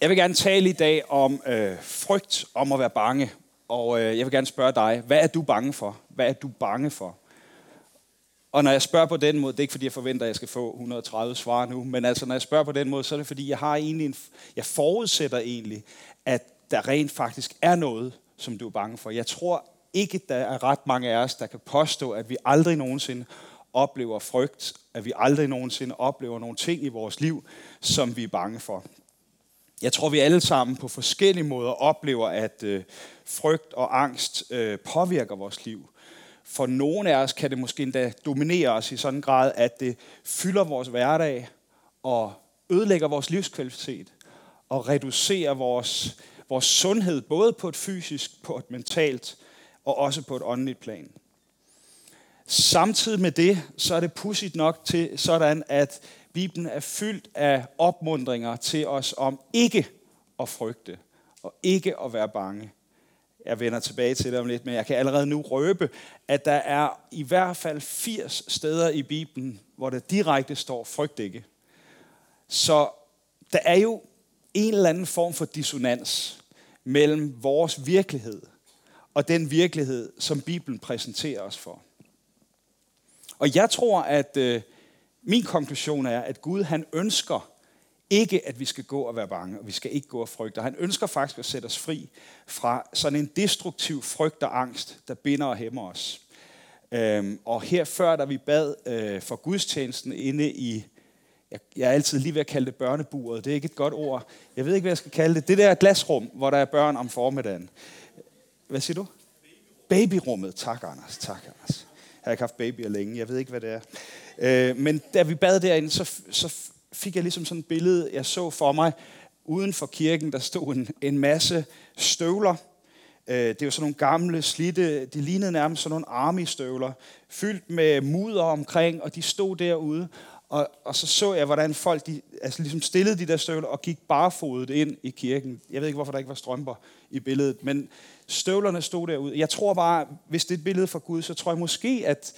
Jeg vil gerne tale i dag om øh, frygt, om at være bange. Og øh, jeg vil gerne spørge dig, hvad er du bange for? Hvad er du bange for? Og når jeg spørger på den måde, det er ikke fordi, jeg forventer, at jeg skal få 130 svar nu, men altså når jeg spørger på den måde, så er det fordi, jeg har egentlig en, jeg forudsætter egentlig, at der rent faktisk er noget, som du er bange for. Jeg tror ikke, der er ret mange af os, der kan påstå, at vi aldrig nogensinde oplever frygt, at vi aldrig nogensinde oplever nogle ting i vores liv, som vi er bange for. Jeg tror, vi alle sammen på forskellige måder oplever, at øh, frygt og angst øh, påvirker vores liv. For nogle af os kan det måske endda dominere os i sådan en grad, at det fylder vores hverdag og ødelægger vores livskvalitet og reducerer vores, vores sundhed, både på et fysisk, på et mentalt og også på et åndeligt plan. Samtidig med det, så er det pudsigt nok til sådan, at Bibelen er fyldt af opmundringer til os om ikke at frygte og ikke at være bange. Jeg vender tilbage til det om lidt, men jeg kan allerede nu røbe, at der er i hvert fald 80 steder i Bibelen, hvor der direkte står, frygt ikke. Så der er jo en eller anden form for dissonans mellem vores virkelighed og den virkelighed, som Bibelen præsenterer os for. Og jeg tror, at øh, min konklusion er, at Gud han ønsker ikke, at vi skal gå og være bange, og vi skal ikke gå og frygte. Han ønsker faktisk at sætte os fri fra sådan en destruktiv frygt og angst, der binder og hæmmer os. Øhm, og her før, da vi bad øh, for gudstjenesten inde i, jeg, jeg er altid lige ved at kalde det børneburet, det er ikke et godt ord. Jeg ved ikke, hvad jeg skal kalde det. Det der glasrum, hvor der er børn om formiddagen. Hvad siger du? Babyrummet. Tak, Anders. Tak, Anders. Jeg har ikke haft babyer længe. Jeg ved ikke, hvad det er. Øh, men da vi bad derinde, så, så fik jeg ligesom sådan et billede, jeg så for mig. Uden for kirken, der stod en, en masse støvler. Øh, det var sådan nogle gamle, slitte, de lignede nærmest sådan nogle army-støvler, fyldt med mudder omkring, og de stod derude. Og, og så så jeg, hvordan folk de, altså ligesom stillede de der støvler og gik barefodet ind i kirken. Jeg ved ikke, hvorfor der ikke var strømper i billedet, men støvlerne stod derude. Jeg tror bare, hvis det er et billede fra Gud, så tror jeg måske, at,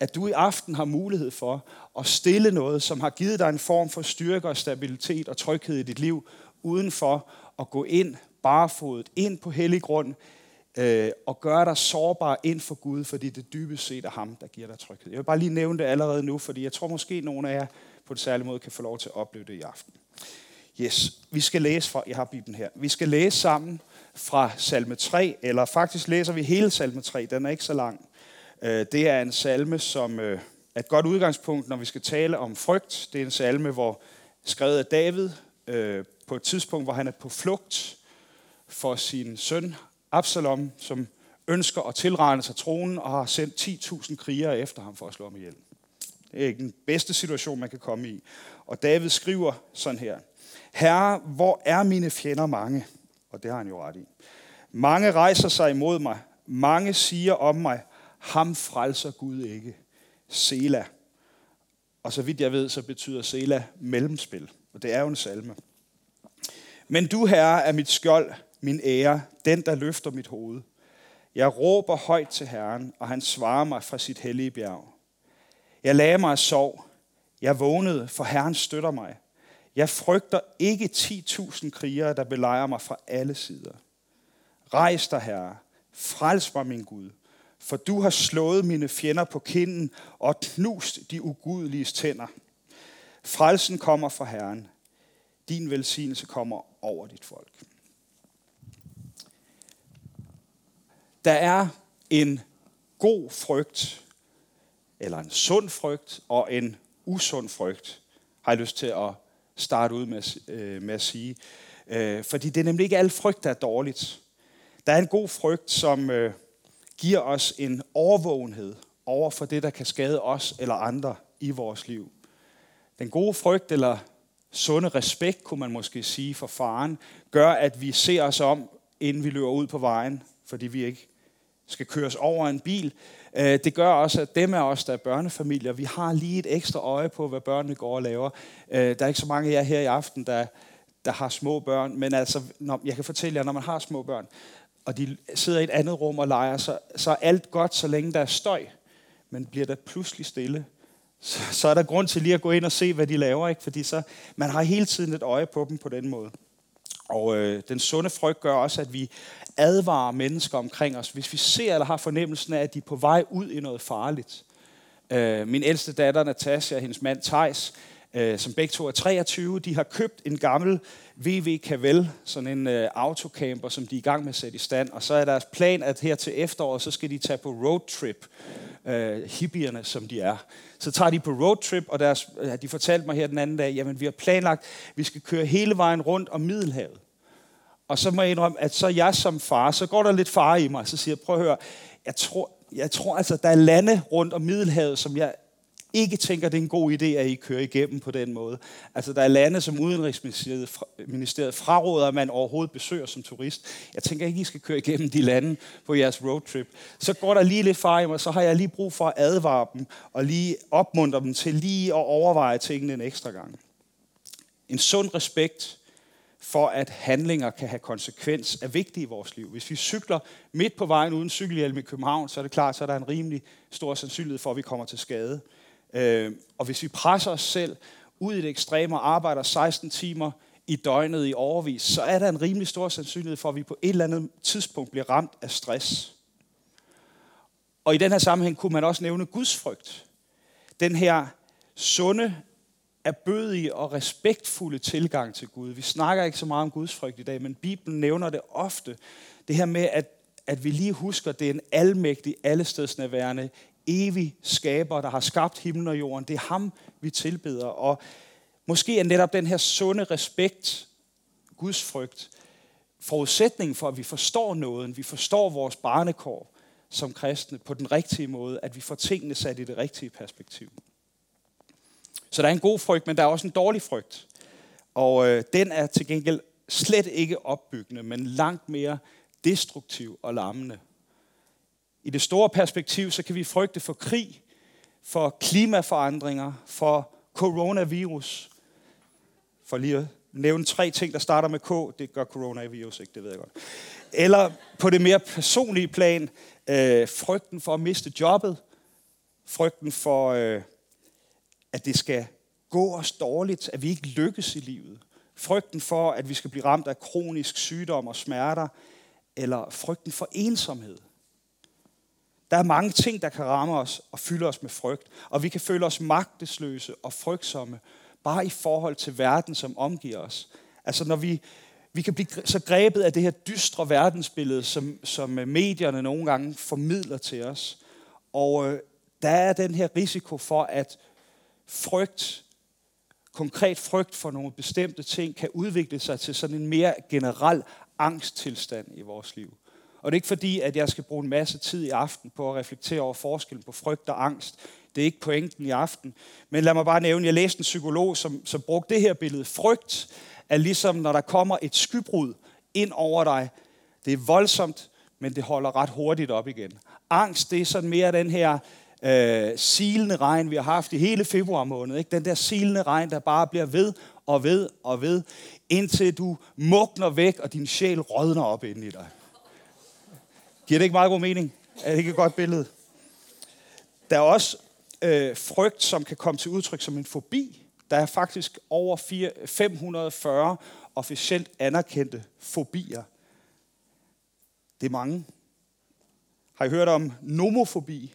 at du i aften har mulighed for at stille noget, som har givet dig en form for styrke og stabilitet og tryghed i dit liv, uden for at gå ind barefodet, ind på hellig grund, øh, og gøre dig sårbar ind for Gud, fordi det dybest set er ham, der giver dig tryghed. Jeg vil bare lige nævne det allerede nu, fordi jeg tror måske, nogle af jer på en særlig måde kan få lov til at opleve det i aften. Yes, vi skal læse fra, jeg har Bibelen her, vi skal læse sammen fra salme 3, eller faktisk læser vi hele salme 3, den er ikke så lang. Øh, det er en salme, som øh, er et godt udgangspunkt, når vi skal tale om frygt. Det er en salme, hvor skrevet af David øh, på et tidspunkt, hvor han er på flugt for sin søn Absalom, som ønsker at tilregne sig tronen og har sendt 10.000 krigere efter ham for at slå ham ihjel. Det er ikke den bedste situation, man kan komme i. Og David skriver sådan her. Herre, hvor er mine fjender mange? Og det har han jo ret i. Mange rejser sig imod mig. Mange siger om mig, ham frelser Gud ikke. Sela. Og så vidt jeg ved, så betyder Sela mellemspil. Og det er jo en salme. Men du, Herre, er mit skjold, min ære, den, der løfter mit hoved. Jeg råber højt til Herren, og han svarer mig fra sit hellige bjerg. Jeg lagde mig og sov. Jeg vågnede, for Herren støtter mig. Jeg frygter ikke 10.000 krigere, der belejrer mig fra alle sider. Rejs dig, Herre. Frels mig, min Gud. For du har slået mine fjender på kinden og knust de ugudelige tænder. Frelsen kommer fra Herren. Din velsignelse kommer over dit folk. Der er en god frygt, eller en sund frygt, og en usund frygt, har jeg lyst til at starte ud med, øh, med at sige. Øh, fordi det er nemlig ikke al frygt, der er dårligt. Der er en god frygt, som øh, giver os en overvågenhed over for det, der kan skade os eller andre i vores liv. Den gode frygt, eller sunde respekt, kunne man måske sige, for faren, gør, at vi ser os om, inden vi løber ud på vejen, fordi vi ikke skal køres over en bil. Øh, det gør også, at dem af os, der er børnefamilier, vi har lige et ekstra øje på, hvad børnene går og laver. Øh, der er ikke så mange af jer her i aften, der, der har små børn, men altså, når, jeg kan fortælle jer, når man har små børn, og de sidder i et andet rum og leger, så, så er alt godt, så længe der er støj. Men bliver der pludselig stille, så, så er der grund til lige at gå ind og se, hvad de laver, ikke? fordi så, man har hele tiden et øje på dem på den måde. Og øh, den sunde frygt gør også, at vi advarer mennesker omkring os, hvis vi ser eller har fornemmelsen af, at de er på vej ud i noget farligt. Øh, min ældste datter, Natasha, og hendes mand Tejs, øh, som begge to er 23, de har købt en gammel VW Cavel, sådan en øh, autocamper, som de er i gang med at sætte i stand. Og så er deres plan, at her til efteråret, så skal de tage på roadtrip, øh, hippierne som de er. Så tager de på roadtrip, og deres, øh, de fortalte mig her den anden dag, jamen vi har planlagt, at vi skal køre hele vejen rundt om Middelhavet. Og så må jeg indrømme, at så jeg som far, så går der lidt far i mig, så siger jeg, prøv at høre, jeg tror, jeg tror altså, der er lande rundt om Middelhavet, som jeg ikke tænker, det er en god idé, at I kører igennem på den måde. Altså, der er lande, som Udenrigsministeriet fraråder, at man overhovedet besøger som turist. Jeg tænker ikke, I skal køre igennem de lande på jeres roadtrip. Så går der lige lidt far i mig, så har jeg lige brug for at advare dem, og lige opmuntre dem til lige at overveje tingene en ekstra gang. En sund respekt for at handlinger kan have konsekvens, er vigtig i vores liv. Hvis vi cykler midt på vejen uden cykelhjelm i København, så er det klart, så er der en rimelig stor sandsynlighed for, at vi kommer til skade. Øh, og hvis vi presser os selv ud i det ekstreme og arbejder 16 timer i døgnet i overvis, så er der en rimelig stor sandsynlighed for, at vi på et eller andet tidspunkt bliver ramt af stress. Og i den her sammenhæng kunne man også nævne Guds frygt. Den her sunde, erbødige og respektfulde tilgang til Gud. Vi snakker ikke så meget om Guds frygt i dag, men Bibelen nævner det ofte. Det her med, at, at vi lige husker, at det er en almægtig, allestedsnærværende, evig skaber, der har skabt himlen og jorden. Det er ham, vi tilbeder. Og måske er netop den her sunde respekt, Guds frygt, forudsætningen for, at vi forstår nåden, vi forstår vores barnekår som kristne på den rigtige måde, at vi får tingene sat i det rigtige perspektiv. Så der er en god frygt, men der er også en dårlig frygt. Og øh, den er til gengæld slet ikke opbyggende, men langt mere destruktiv og lammende. I det store perspektiv, så kan vi frygte for krig, for klimaforandringer, for coronavirus. For lige at nævne tre ting, der starter med K, det gør coronavirus ikke, det ved jeg godt. Eller på det mere personlige plan, øh, frygten for at miste jobbet, frygten for, øh, at det skal gå os dårligt, at vi ikke lykkes i livet, frygten for, at vi skal blive ramt af kronisk sygdom og smerter, eller frygten for ensomhed. Der er mange ting, der kan ramme os og fylde os med frygt. Og vi kan føle os magtesløse og frygtsomme, bare i forhold til verden, som omgiver os. Altså når vi, vi kan blive så grebet af det her dystre verdensbillede, som, som øh, medierne nogle gange formidler til os. Og øh, der er den her risiko for, at frygt, konkret frygt for nogle bestemte ting, kan udvikle sig til sådan en mere generel angsttilstand i vores liv. Og det er ikke fordi, at jeg skal bruge en masse tid i aften på at reflektere over forskellen på frygt og angst. Det er ikke pointen i aften. Men lad mig bare nævne, jeg læste en psykolog, som, som brugte det her billede. Frygt er ligesom, når der kommer et skybrud ind over dig. Det er voldsomt, men det holder ret hurtigt op igen. Angst, det er sådan mere den her øh, silende regn, vi har haft i hele februar måned. Ikke? Den der silende regn, der bare bliver ved og ved og ved, indtil du mugner væk, og din sjæl rådner op ind i dig. Giver det ikke meget god mening? Er det ikke et godt billede? Der er også øh, frygt, som kan komme til udtryk som en fobi. Der er faktisk over 4, 540 officielt anerkendte fobier. Det er mange. Har I hørt om nomofobi?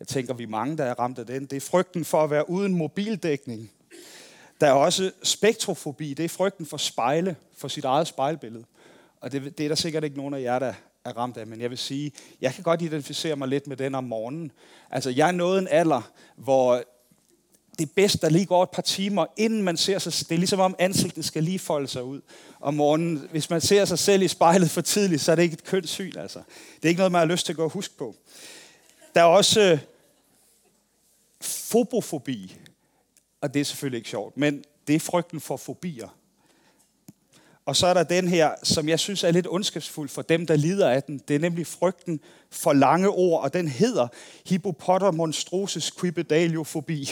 Jeg tænker, vi er mange, der er ramt af den. Det er frygten for at være uden mobildækning. Der er også spektrofobi. Det er frygten for spejle, for sit eget spejlbillede. Og det, det er der sikkert ikke nogen af jer, der er ramt af, men jeg vil sige, jeg kan godt identificere mig lidt med den om morgenen. Altså, jeg er nået en alder, hvor det er bedst, der lige går et par timer, inden man ser sig. Det er ligesom om ansigtet skal lige folde sig ud om morgenen. Hvis man ser sig selv i spejlet for tidligt, så er det ikke et kønt syn. Altså. Det er ikke noget, man har lyst til at gå og huske på. Der er også øh, fobofobi, og det er selvfølgelig ikke sjovt, men det er frygten for fobier. Og så er der den her, som jeg synes er lidt ondskabsfuld for dem, der lider af den. Det er nemlig frygten for lange ord, og den hedder hippopotamonstrosis quipedaliofobi.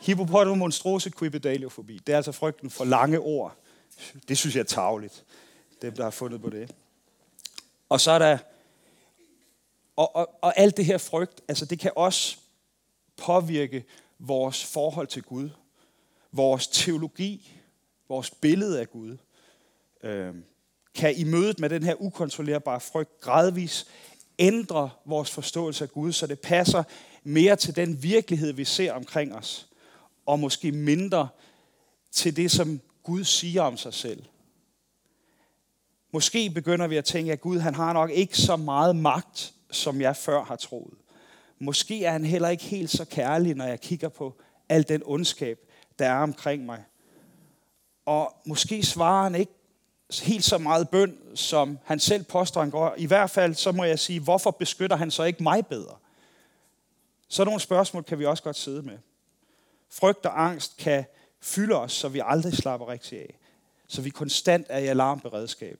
Hippopotamonstrosis quibedaliofobi. Det er altså frygten for lange ord. Det synes jeg er tageligt, dem der har fundet på det. Og så er der, og, og, og alt det her frygt, altså det kan også påvirke vores forhold til Gud, vores teologi, vores billede af Gud øh, kan i mødet med den her ukontrollerbare frygt gradvis ændre vores forståelse af Gud, så det passer mere til den virkelighed, vi ser omkring os, og måske mindre til det, som Gud siger om sig selv. Måske begynder vi at tænke, at Gud han har nok ikke så meget magt, som jeg før har troet. Måske er han heller ikke helt så kærlig, når jeg kigger på al den ondskab, der er omkring mig. Og måske svarer han ikke helt så meget bøn, som han selv påstår, han går. I hvert fald så må jeg sige, hvorfor beskytter han så ikke mig bedre? Så nogle spørgsmål kan vi også godt sidde med. Frygt og angst kan fylde os, så vi aldrig slapper rigtig af. Så vi konstant er i alarmberedskab.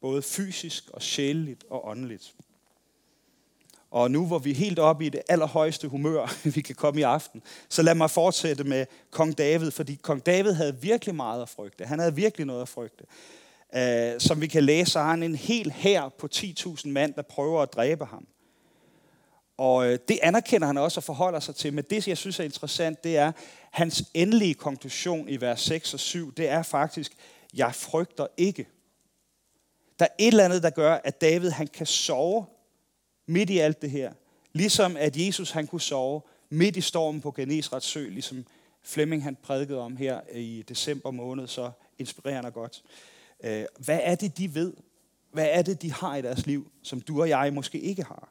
Både fysisk og sjæleligt og åndeligt. Og nu hvor vi er helt oppe i det allerhøjeste humør, vi kan komme i aften, så lad mig fortsætte med kong David, fordi kong David havde virkelig meget at frygte. Han havde virkelig noget at frygte. Uh, som vi kan læse, så har han en hel hær på 10.000 mand, der prøver at dræbe ham. Og øh, det anerkender han også og forholder sig til. Men det, jeg synes er interessant, det er, hans endelige konklusion i vers 6 og 7, det er faktisk, jeg frygter ikke. Der er et eller andet, der gør, at David han kan sove midt i alt det her. Ligesom at Jesus han kunne sove midt i stormen på Genesrets sø, ligesom Flemming han prædikede om her i december måned, så inspirerende godt. Øh, hvad er det, de ved? Hvad er det, de har i deres liv, som du og jeg måske ikke har?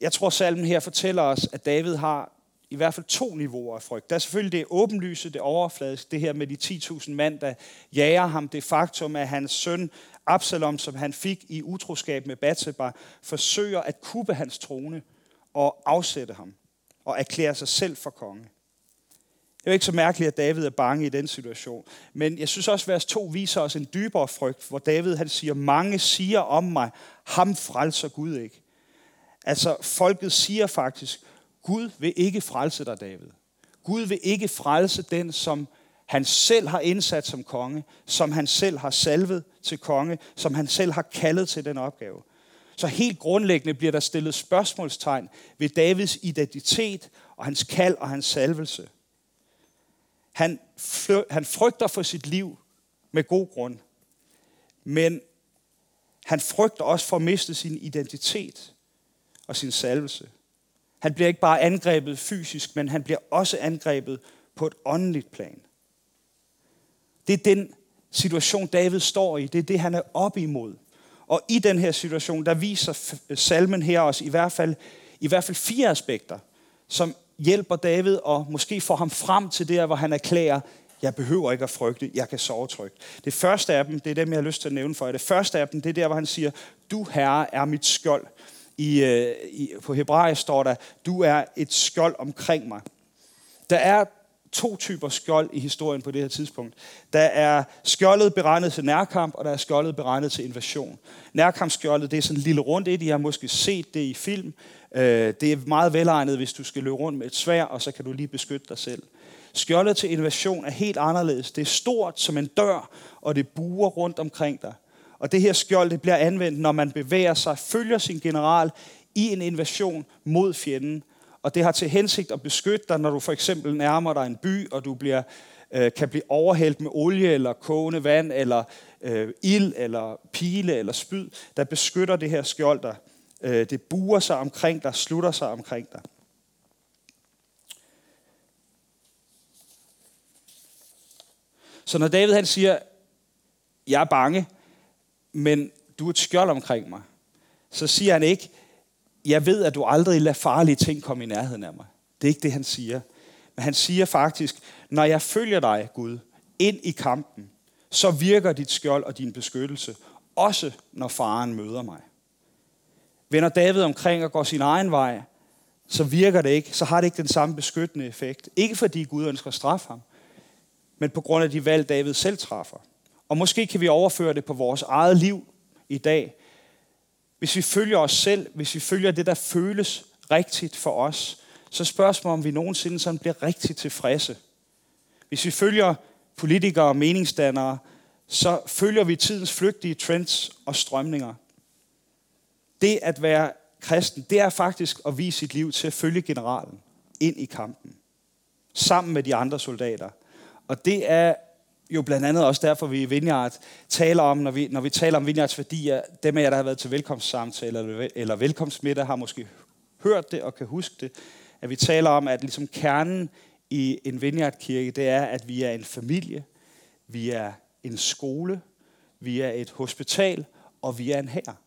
Jeg tror, salmen her fortæller os, at David har i hvert fald to niveauer af frygt. Der er selvfølgelig det åbenlyse, det overfladiske, det her med de 10.000 mand, der jager ham. Det faktum, at hans søn Absalom, som han fik i utroskab med Bathsheba, forsøger at kuppe hans trone og afsætte ham og erklære sig selv for konge. Det er jo ikke så mærkeligt, at David er bange i den situation. Men jeg synes også, at vers 2 viser os en dybere frygt, hvor David han siger, mange siger om mig, ham frelser Gud ikke. Altså, folket siger faktisk, Gud vil ikke frelse dig, David. Gud vil ikke frelse den, som han selv har indsat som konge, som han selv har salvet til konge, som han selv har kaldet til den opgave. Så helt grundlæggende bliver der stillet spørgsmålstegn ved Davids identitet og hans kald og hans salvelse. Han, han frygter for sit liv med god grund, men han frygter også for at miste sin identitet og sin salvelse. Han bliver ikke bare angrebet fysisk, men han bliver også angrebet på et åndeligt plan. Det er den situation, David står i. Det er det, han er op imod. Og i den her situation, der viser salmen her os i hvert fald, i hvert fald fire aspekter, som hjælper David og måske får ham frem til det, hvor han erklærer, jeg behøver ikke at frygte, jeg kan sove trygt. Det første af dem, det er dem, jeg har lyst til at nævne for jer. Det første af dem, det er der, hvor han siger, du herre er mit skjold. I, øh, i, på hebraisk står der, du er et skjold omkring mig. Der er to typer skjold i historien på det her tidspunkt. Der er skjoldet beregnet til nærkamp, og der er skjoldet beregnet til invasion. Nærkampsskjoldet, det er sådan en lille rundt et, I har måske set det i film. Øh, det er meget velegnet, hvis du skal løbe rundt med et svær, og så kan du lige beskytte dig selv. Skjoldet til invasion er helt anderledes. Det er stort som en dør, og det buer rundt omkring dig. Og det her skjold det bliver anvendt, når man bevæger sig, følger sin general i en invasion mod fjenden. Og det har til hensigt at beskytte dig, når du for eksempel nærmer dig en by, og du bliver, øh, kan blive overhældt med olie, eller kogende vand, eller øh, ild, eller pile, eller spyd. Der beskytter det her skjold dig. Øh, det buer sig omkring dig, slutter sig omkring dig. Så når David han siger, jeg er bange, men du er et skjold omkring mig, så siger han ikke, jeg ved, at du aldrig lader farlige ting komme i nærheden af mig. Det er ikke det, han siger. Men han siger faktisk, når jeg følger dig, Gud, ind i kampen, så virker dit skjold og din beskyttelse, også når faren møder mig. Vender David omkring og går sin egen vej, så virker det ikke, så har det ikke den samme beskyttende effekt. Ikke fordi Gud ønsker at straffe ham, men på grund af de valg, David selv træffer. Og måske kan vi overføre det på vores eget liv i dag, hvis vi følger os selv, hvis vi følger det, der føles rigtigt for os, så spørgsmålet om vi nogensinde sådan bliver rigtig tilfredse. Hvis vi følger politikere og meningsdannere, så følger vi tidens flygtige trends og strømninger. Det at være kristen, det er faktisk at vise sit liv til at følge generalen ind i kampen. Sammen med de andre soldater. Og det er jo blandt andet også derfor, vi i Vineyard taler om, når vi, når vi taler om Vineyards værdier, dem af jer, der har været til velkomstsamtale eller, eller velkomstmiddag, har måske hørt det og kan huske det, at vi taler om, at ligesom kernen i en Vineyard-kirke, det er, at vi er en familie, vi er en skole, vi er et hospital, og vi er en her.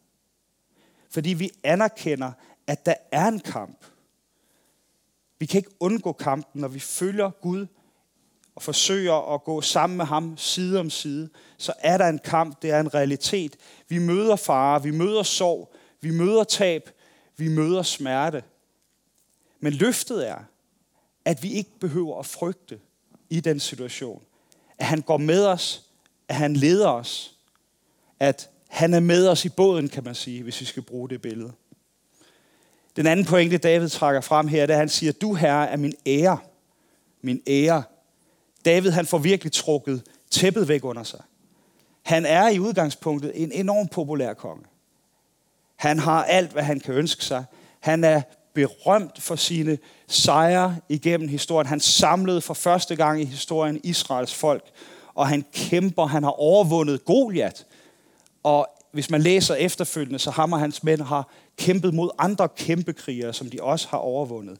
Fordi vi anerkender, at der er en kamp. Vi kan ikke undgå kampen, når vi følger Gud og forsøger at gå sammen med ham side om side, så er der en kamp, det er en realitet. Vi møder fare, vi møder sorg, vi møder tab, vi møder smerte. Men løftet er, at vi ikke behøver at frygte i den situation. At han går med os, at han leder os, at han er med os i båden, kan man sige, hvis vi skal bruge det billede. Den anden pointe, David trækker frem her, det er, at han siger, du herre er min ære. Min ære. David han får virkelig trukket tæppet væk under sig. Han er i udgangspunktet en enorm populær konge. Han har alt, hvad han kan ønske sig. Han er berømt for sine sejre igennem historien. Han samlede for første gang i historien Israels folk, og han kæmper, han har overvundet Goliat. Og hvis man læser efterfølgende, så ham og hans mænd har kæmpet mod andre kæmpekrigere, som de også har overvundet.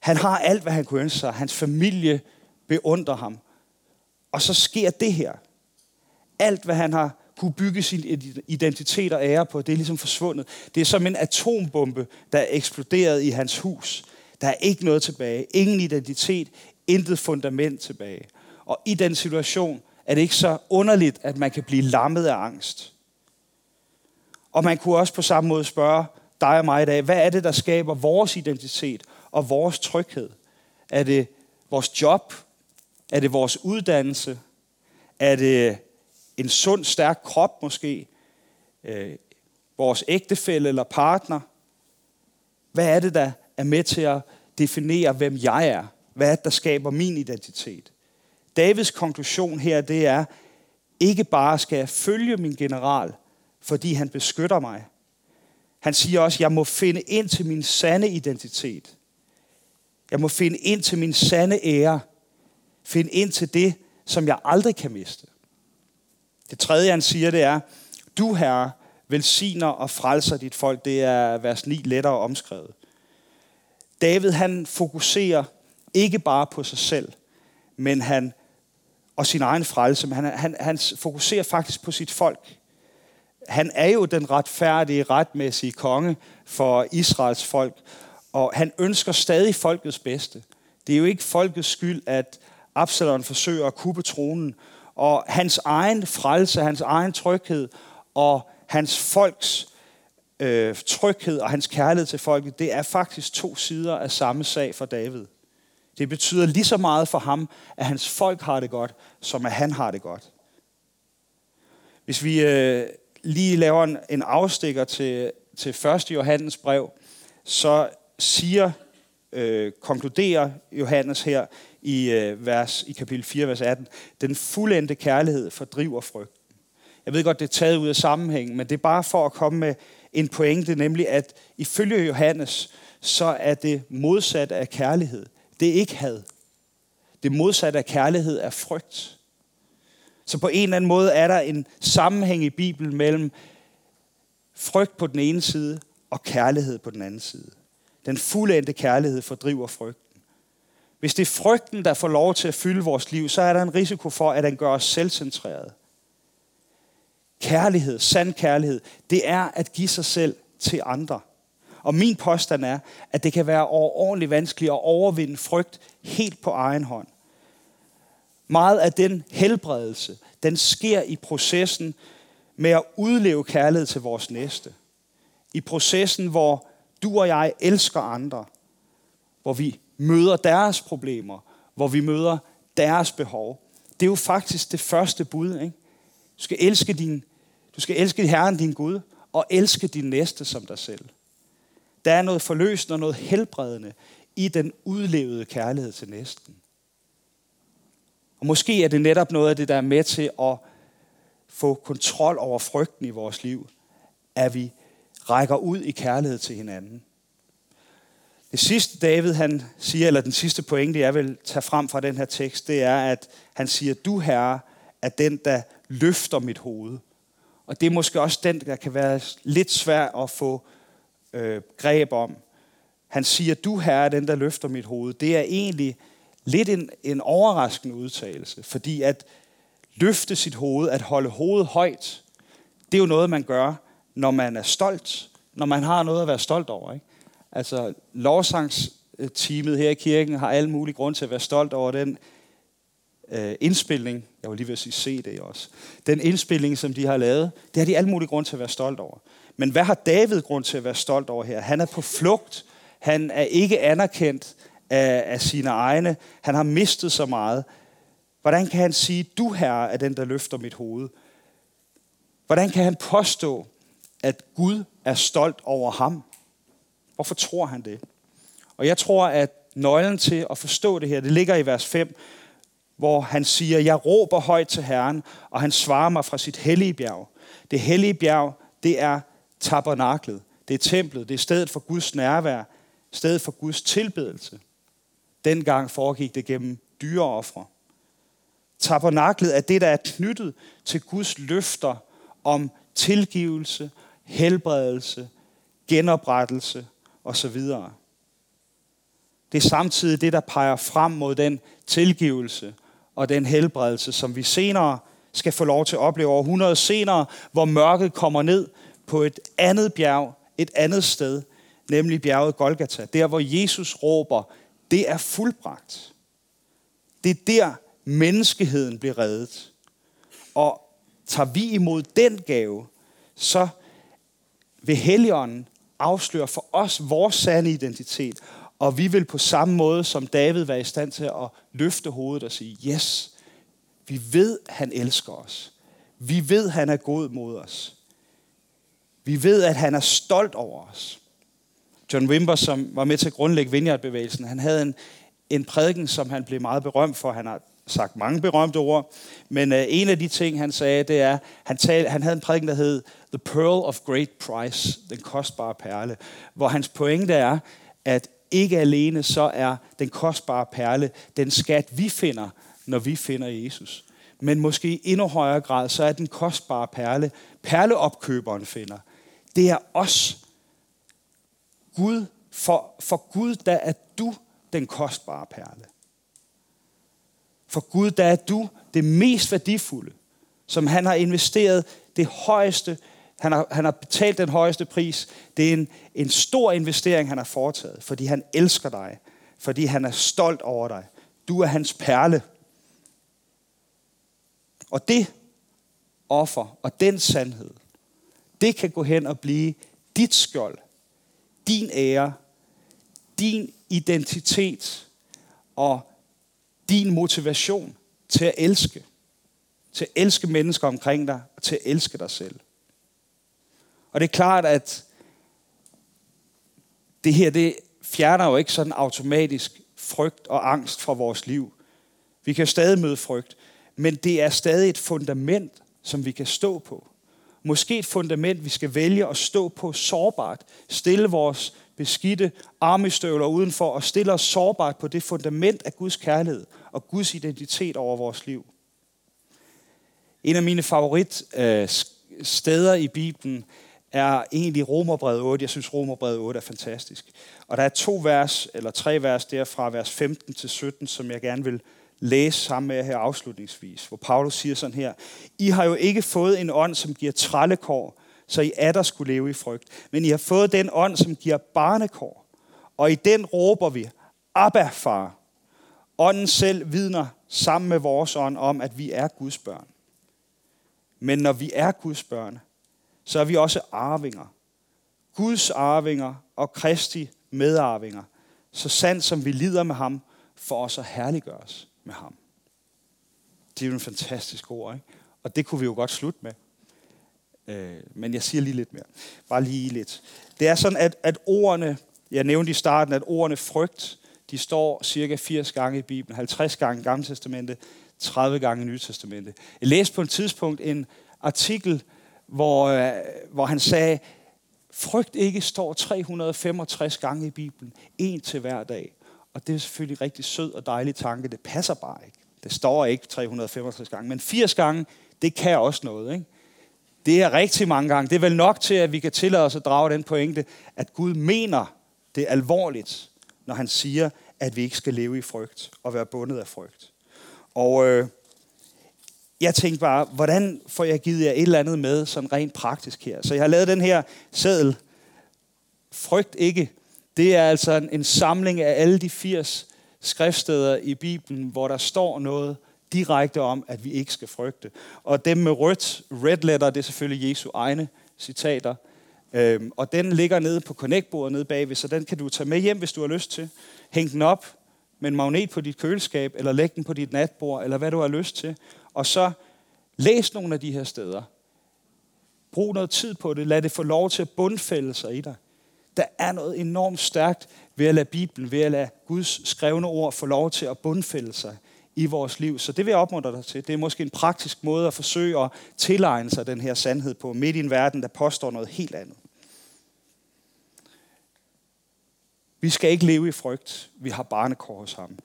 Han har alt, hvad han kunne ønske sig. Hans familie beundrer ham. Og så sker det her. Alt, hvad han har kunne bygge sin identitet og ære på, det er ligesom forsvundet. Det er som en atombombe, der er eksploderet i hans hus. Der er ikke noget tilbage. Ingen identitet, intet fundament tilbage. Og i den situation er det ikke så underligt, at man kan blive lammet af angst. Og man kunne også på samme måde spørge dig og mig i dag, hvad er det, der skaber vores identitet og vores tryghed? Er det vores job? Er det vores uddannelse? Er det en sund, stærk krop måske? Øh, vores ægtefælle eller partner? Hvad er det, der er med til at definere, hvem jeg er? Hvad er det, der skaber min identitet? Davids konklusion her, det er, ikke bare skal jeg følge min general, fordi han beskytter mig. Han siger også, jeg må finde ind til min sande identitet. Jeg må finde ind til min sande ære. Find ind til det, som jeg aldrig kan miste. Det tredje, han siger, det er, du herre velsigner og frelser dit folk. Det er vers 9 lettere omskrevet. David, han fokuserer ikke bare på sig selv, men han og sin egen frelse, men han, han, han fokuserer faktisk på sit folk. Han er jo den retfærdige, retmæssige konge for Israels folk, og han ønsker stadig folkets bedste. Det er jo ikke folkets skyld, at Absalon forsøger at kuppe tronen, og hans egen frelse, hans egen tryghed og hans folks øh, tryghed og hans kærlighed til folket, det er faktisk to sider af samme sag for David. Det betyder lige så meget for ham, at hans folk har det godt, som at han har det godt. Hvis vi øh, lige laver en, en afstikker til, til 1. Johannes brev, så siger, øh, konkluderer Johannes her i, øh, vers, i kapitel 4, vers 18, den fuldendte kærlighed fordriver frygten. Jeg ved godt, det er taget ud af sammenhængen, men det er bare for at komme med en pointe, nemlig at ifølge Johannes, så er det modsat af kærlighed. Det er ikke had. Det modsatte af kærlighed er frygt. Så på en eller anden måde er der en sammenhæng i Bibelen mellem frygt på den ene side og kærlighed på den anden side. Den fuldendte kærlighed fordriver frygt. Hvis det er frygten, der får lov til at fylde vores liv, så er der en risiko for, at den gør os selvcentreret. Kærlighed, sand kærlighed, det er at give sig selv til andre. Og min påstand er, at det kan være overordentligt vanskeligt at overvinde frygt helt på egen hånd. Meget af den helbredelse, den sker i processen med at udleve kærlighed til vores næste. I processen, hvor du og jeg elsker andre, hvor vi møder deres problemer, hvor vi møder deres behov. Det er jo faktisk det første bud. Ikke? Du, skal elske din, du skal elske Herren din Gud, og elske din næste som dig selv. Der er noget forløsende og noget helbredende i den udlevede kærlighed til næsten. Og måske er det netop noget af det, der er med til at få kontrol over frygten i vores liv, at vi rækker ud i kærlighed til hinanden. Det sidste David han siger, eller den sidste pointe, jeg vil tage frem fra den her tekst, det er, at han siger, du herre er den, der løfter mit hoved. Og det er måske også den, der kan være lidt svær at få øh, greb om. Han siger, du herre er den, der løfter mit hoved. Det er egentlig lidt en, en overraskende udtalelse, fordi at løfte sit hoved, at holde hovedet højt, det er jo noget, man gør, når man er stolt, når man har noget at være stolt over. Ikke? Altså, lovsangsteamet her i kirken har alle mulige grund til at være stolt over den øh, indspilning, jeg vil lige vil sige CD også, den indspilning, som de har lavet, det har de alle mulige grund til at være stolt over. Men hvad har David grund til at være stolt over her? Han er på flugt. Han er ikke anerkendt af, af sine egne. Han har mistet så meget. Hvordan kan han sige, du herre er den, der løfter mit hoved? Hvordan kan han påstå, at Gud er stolt over ham? Hvorfor tror han det? Og jeg tror, at nøglen til at forstå det her, det ligger i vers 5, hvor han siger, jeg råber højt til Herren, og han svarer mig fra sit hellige bjerg. Det hellige bjerg, det er tabernaklet. Det er templet. Det er stedet for Guds nærvær. Stedet for Guds tilbedelse. Dengang foregik det gennem dyreoffre. Tabernaklet er det, der er knyttet til Guds løfter om tilgivelse, helbredelse, genoprettelse osv. Det er samtidig det, der peger frem mod den tilgivelse og den helbredelse, som vi senere skal få lov til at opleve over 100 senere, hvor mørket kommer ned på et andet bjerg, et andet sted, nemlig bjerget Golgata. Der, hvor Jesus råber, det er fuldbragt. Det er der, menneskeheden bliver reddet. Og tager vi imod den gave, så vil Helligånden afslører for os vores sande identitet. Og vi vil på samme måde som David være i stand til at løfte hovedet og sige, yes, vi ved, han elsker os. Vi ved, han er god mod os. Vi ved, at han er stolt over os. John Wimber, som var med til at grundlægge Vineyard-bevægelsen, han havde en, en prædiken, som han blev meget berømt for. Han har sagt mange berømte ord, men øh, en af de ting, han sagde, det er, han, tal, han havde en prædiken, der hed The Pearl of Great Price, den kostbare perle, hvor hans pointe er, at ikke alene så er den kostbare perle den skat, vi finder, når vi finder Jesus. Men måske i endnu højere grad, så er den kostbare perle, perleopkøberen finder. Det er os. Gud, for, for Gud, der er du den kostbare perle. For Gud, der er du det mest værdifulde, som han har investeret det højeste, han har, han har betalt den højeste pris. Det er en, en stor investering, han har foretaget, fordi han elsker dig, fordi han er stolt over dig. Du er hans perle. Og det offer og den sandhed, det kan gå hen og blive dit skjold, din ære, din identitet og din motivation til at elske. Til at elske mennesker omkring dig og til at elske dig selv. Og det er klart, at det her, det fjerner jo ikke sådan automatisk frygt og angst fra vores liv. Vi kan stadig møde frygt, men det er stadig et fundament, som vi kan stå på. Måske et fundament, vi skal vælge at stå på sårbart. Stille vores beskidte armestøvler udenfor og stiller os sårbart på det fundament af Guds kærlighed og Guds identitet over vores liv. En af mine favorit øh, steder i Bibelen er egentlig Romerbrevet 8. Jeg synes, Romerbrevet 8 er fantastisk. Og der er to vers, eller tre vers derfra, vers 15 til 17, som jeg gerne vil læse sammen med jer her afslutningsvis, hvor Paulus siger sådan her, I har jo ikke fået en ånd, som giver trallekår, så I er der skulle leve i frygt, men I har fået den ånd, som giver barnekår, og i den råber vi, Abba, far. Ånden selv vidner sammen med vores ånd om, at vi er Guds børn. Men når vi er Guds børn, så er vi også arvinger. Guds arvinger og Kristi medarvinger. Så sandt som vi lider med ham, for os at herliggøres med ham. Det er jo en fantastisk ord, ikke? Og det kunne vi jo godt slutte med. Øh, men jeg siger lige lidt mere. Bare lige lidt. Det er sådan, at, at ordene, jeg nævnte i starten, at ordene frygt, de står cirka 80 gange i Bibelen, 50 gange i Gamle Testamente, 30 gange i Nye Testamente. Jeg læste på et tidspunkt en artikel, hvor, øh, hvor han sagde, Frygt ikke står 365 gange i Bibelen. En til hver dag. Og det er selvfølgelig en rigtig sød og dejlig tanke. Det passer bare ikke. Det står ikke 365 gange. Men 80 gange, det kan også noget. Ikke? Det er rigtig mange gange. Det er vel nok til, at vi kan tillade os at drage den pointe, at Gud mener det alvorligt, når han siger, at vi ikke skal leve i frygt og være bundet af frygt. Og øh, jeg tænkte bare, hvordan får jeg givet jer et eller andet med, sådan rent praktisk her. Så jeg har lavet den her seddel. Frygt ikke. Det er altså en, en samling af alle de 80 skriftsteder i Bibelen, hvor der står noget direkte om, at vi ikke skal frygte. Og dem med rødt, red letter, det er selvfølgelig Jesu egne citater. Øhm, og den ligger nede på connectbordet nede bagved, så den kan du tage med hjem, hvis du har lyst til. Hæng den op med en magnet på dit køleskab, eller læg den på dit natbord, eller hvad du har lyst til. Og så læs nogle af de her steder. Brug noget tid på det. Lad det få lov til at bundfælde sig i dig. Der er noget enormt stærkt ved at lade Bibelen, ved at lade Guds skrevne ord få lov til at bundfælde sig i vores liv. Så det vil jeg opmuntre dig til. Det er måske en praktisk måde at forsøge at tilegne sig den her sandhed på, midt i en verden, der påstår noget helt andet. Vi skal ikke leve i frygt. Vi har barnekår hos ham.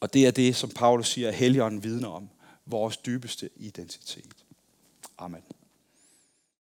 Og det er det, som Paulus siger, at Helligånden vidner om. Vores dybeste identitet. Amen.